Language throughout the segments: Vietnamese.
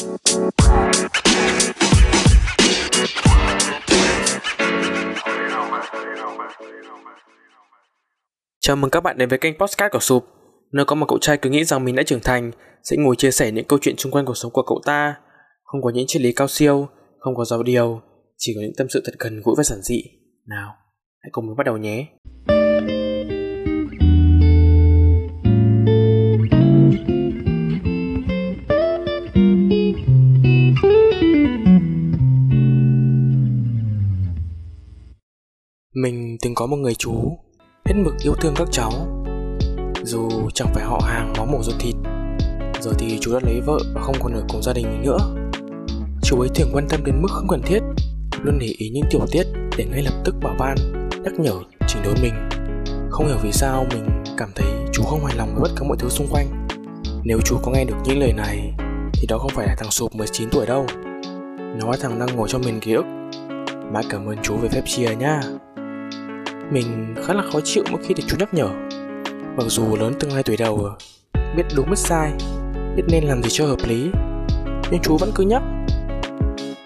Chào mừng các bạn đến với kênh Postcard của Sụp. Nơi có một cậu trai cứ nghĩ rằng mình đã trưởng thành Sẽ ngồi chia sẻ những câu chuyện xung quanh cuộc sống của cậu ta. Không có những triết lý cao siêu Không có giáo điều Chỉ có những tâm sự thật gần gũi và giản dị. Nào, hãy cùng mình bắt đầu nhé. Mình từng có một người chú hết mực yêu thương các cháu. Dù chẳng phải họ hàng máu mổ ruột thịt Giờ thì chú đã lấy vợ và không còn ở cùng gia đình mình nữa. Chú ấy thường quan tâm đến mức không cần thiết Luôn để ý những tiểu tiết để ngay lập tức bảo ban, nhắc nhở, chỉnh đốn mình. Không hiểu vì sao mình cảm thấy chú không hài lòng với bất cứ mọi thứ xung quanh. Nếu chú có nghe được những lời này Thì đó không phải là thằng sụp 19 tuổi đâu. Nó là thằng đang ngồi cho mình ký ức. Mãi cảm ơn chú về phép chia nhá mình khá là khó chịu mỗi khi được chú nhắc nhở. Mặc dù lớn từng hai tuổi đầu, Biết đúng biết sai, Biết nên làm gì cho hợp lý, Nhưng chú vẫn cứ nhắc,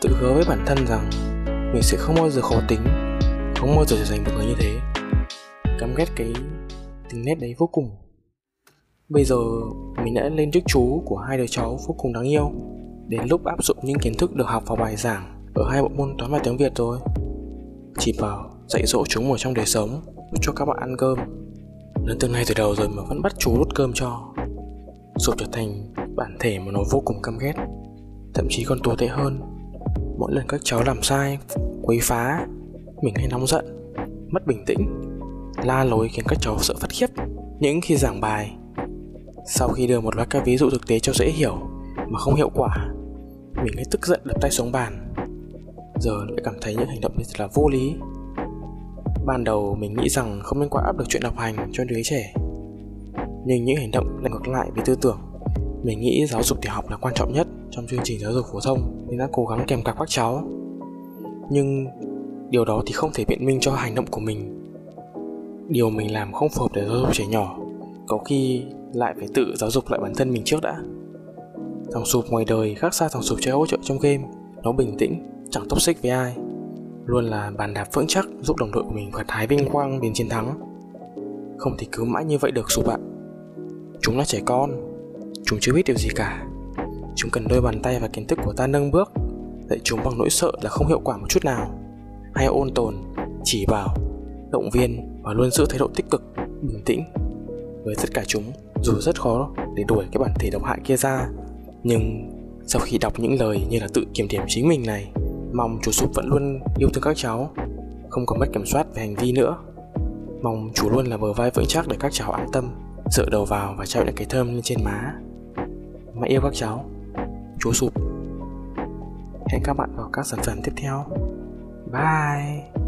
Tự hứa với bản thân rằng Mình sẽ không bao giờ khó tính, Không bao giờ trở thành một người như thế. Căm ghét cái tính nét đấy vô cùng. Bây giờ mình đã lên trước chú của hai đứa cháu vô cùng đáng yêu. Đến lúc áp dụng những kiến thức được học vào bài giảng Ở hai bộ môn toán và tiếng Việt rồi. Chỉ bảo dạy dỗ chúng ở trong đời sống cho các bạn ăn cơm. Lớn từ nay từ đầu rồi mà vẫn bắt chú đút cơm cho rồi trở thành bản thể mà nó vô cùng căm ghét, thậm chí còn tồi tệ hơn. Mỗi lần các cháu làm sai, quấy phá, mình hay nóng giận, mất bình tĩnh, la lối khiến các cháu sợ phát khiếp. Những khi giảng bài, sau khi đưa một loạt các ví dụ thực tế cho dễ hiểu mà không hiệu quả, mình hay tức giận đập tay xuống bàn. Giờ lại cảm thấy những hành động như là vô lý. Ban đầu mình nghĩ rằng không nên quá áp được chuyện học hành cho đứa trẻ. Nhưng những hành động lại ngược lại với tư tưởng. Mình nghĩ giáo dục tiểu học là quan trọng nhất trong chương trình giáo dục phổ thông Nên đã cố gắng kèm cặp các cháu. Nhưng điều đó thì không thể biện minh cho hành động của mình. Điều mình làm không phù hợp để giáo dục trẻ nhỏ Có khi lại phải tự giáo dục lại bản thân mình trước đã. Thằng sụp ngoài đời khác xa thằng sụp chơi hỗ trợ trong game Nó bình tĩnh, chẳng tốc xích với ai luôn là bàn đạp vững chắc giúp đồng đội của mình gặt hái vinh quang đến chiến thắng. Không thể cứ mãi như vậy được sụp ạ chúng là trẻ con. Chúng chưa biết điều gì cả. Chúng cần đôi bàn tay và kiến thức của ta nâng bước. Dạy chúng bằng nỗi sợ là không hiệu quả một chút nào. Hay ôn tồn, chỉ bảo, động viên và luôn giữ thái độ tích cực, bình tĩnh với tất cả chúng. Dù rất khó để đuổi cái bản thể độc hại kia ra, nhưng sau khi đọc những lời như là tự kiểm điểm chính mình này Mong chú Sụp vẫn luôn yêu thương các cháu. Không còn mất kiểm soát về hành vi nữa. Mong chú luôn là bờ vai vững chắc để các cháu an tâm, Dựa đầu vào và trao những cái thơm lên trên má. Mẹ yêu các cháu. Chú Sụp. Hẹn các bạn vào các sản phẩm tiếp theo. Bye.